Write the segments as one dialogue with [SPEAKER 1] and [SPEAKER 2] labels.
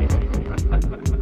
[SPEAKER 1] ありがとうございます。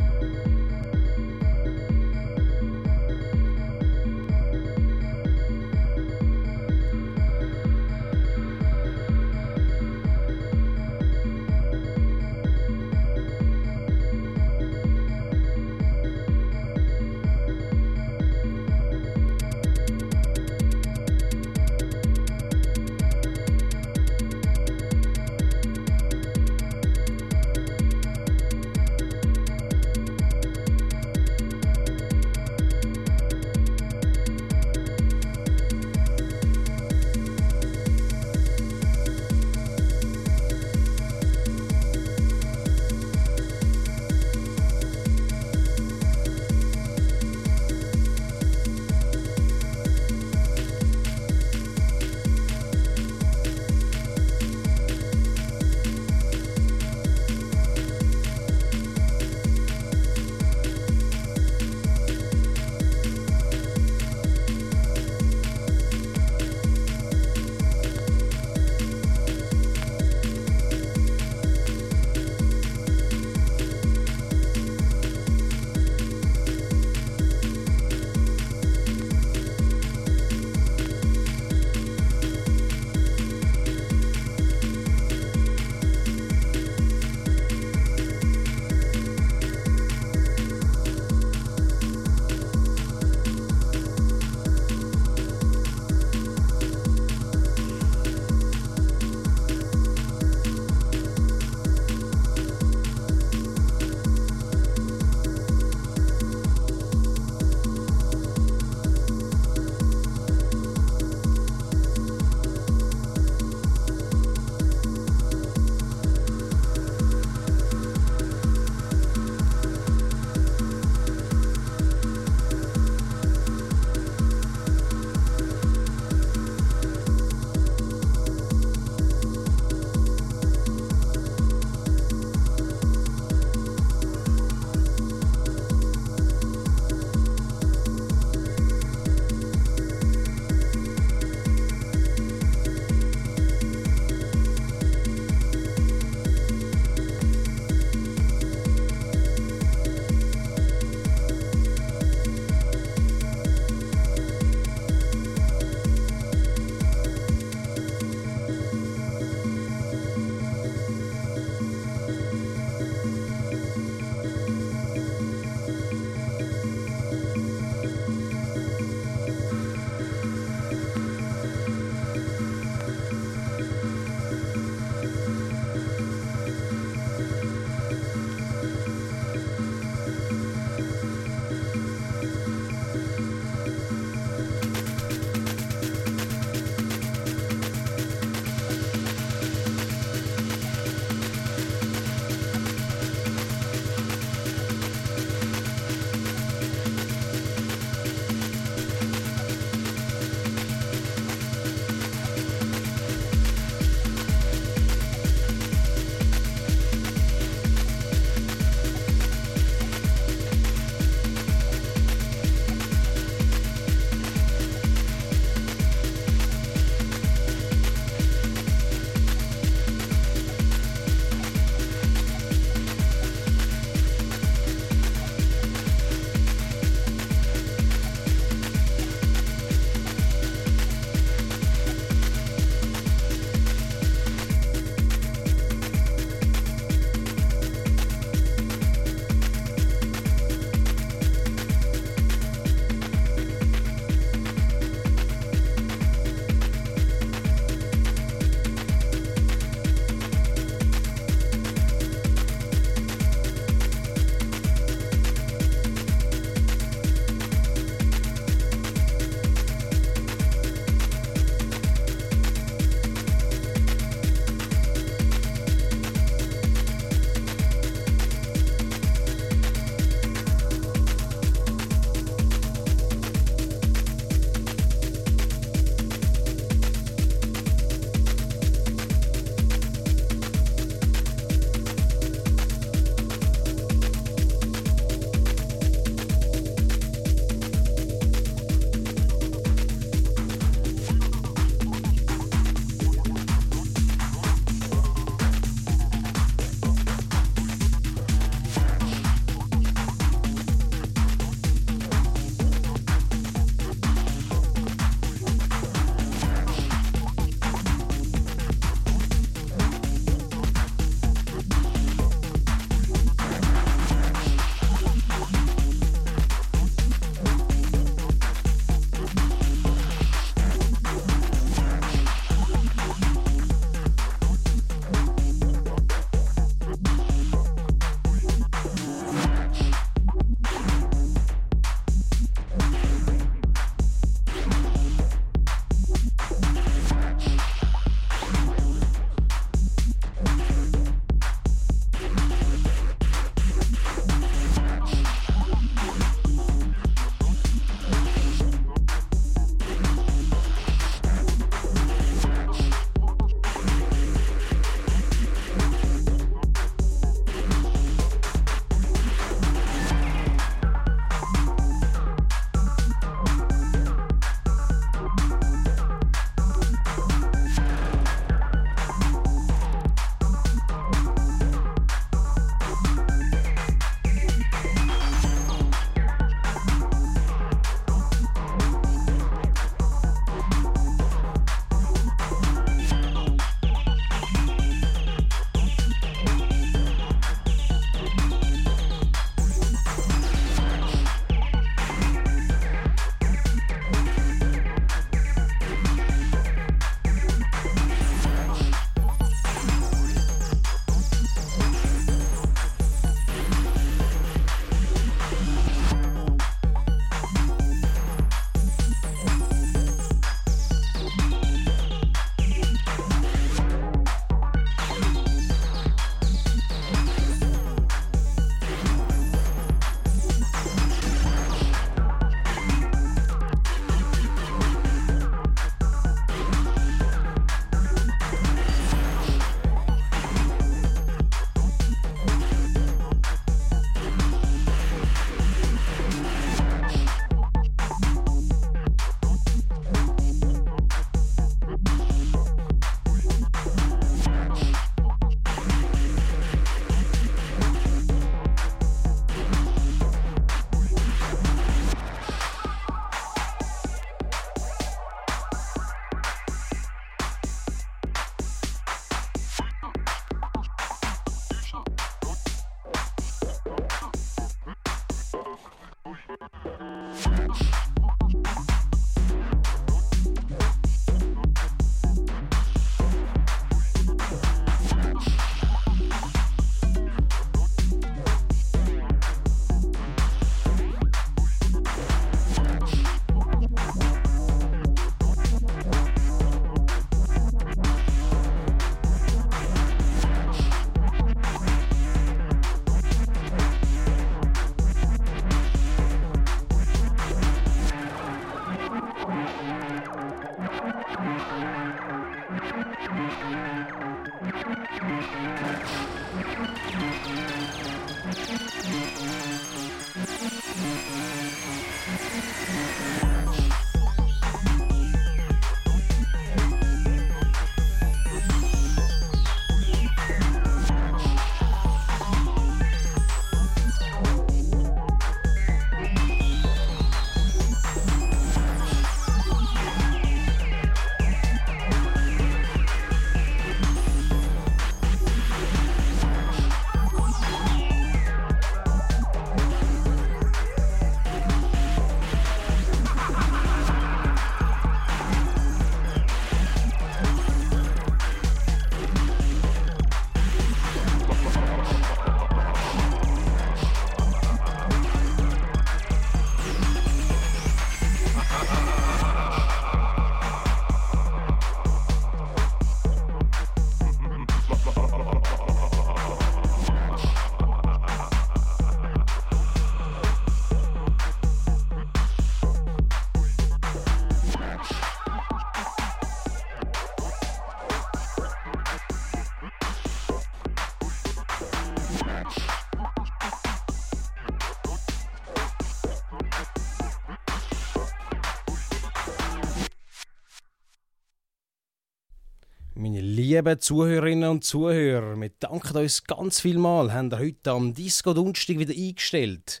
[SPEAKER 2] Liebe Zuhörerinnen und Zuhörer, wir danken uns ganz vielmal, haben ihr heute am Disco Dunstig wieder eingestellt.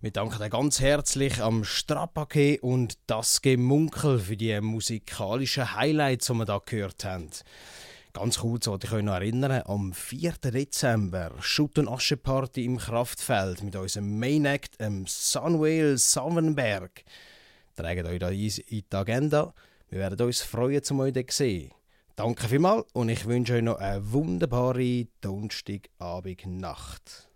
[SPEAKER 2] Wir danken ganz herzlich am Strapake und das Gemunkel für die musikalischen Highlights, die wir da gehört haben. Ganz kurz wollte ich euch noch erinnern, am 4. Dezember Schutt- und Asche-Party im Kraftfeld mit unserem Main Act, dem Sunwhale Sonnenberg. Tragt euch da in die Agenda. Wir werden uns freuen, zum euch zu sehen. Danke vielmals und ich wünsche euch noch eine wunderbare Donnerstagabend-Nacht.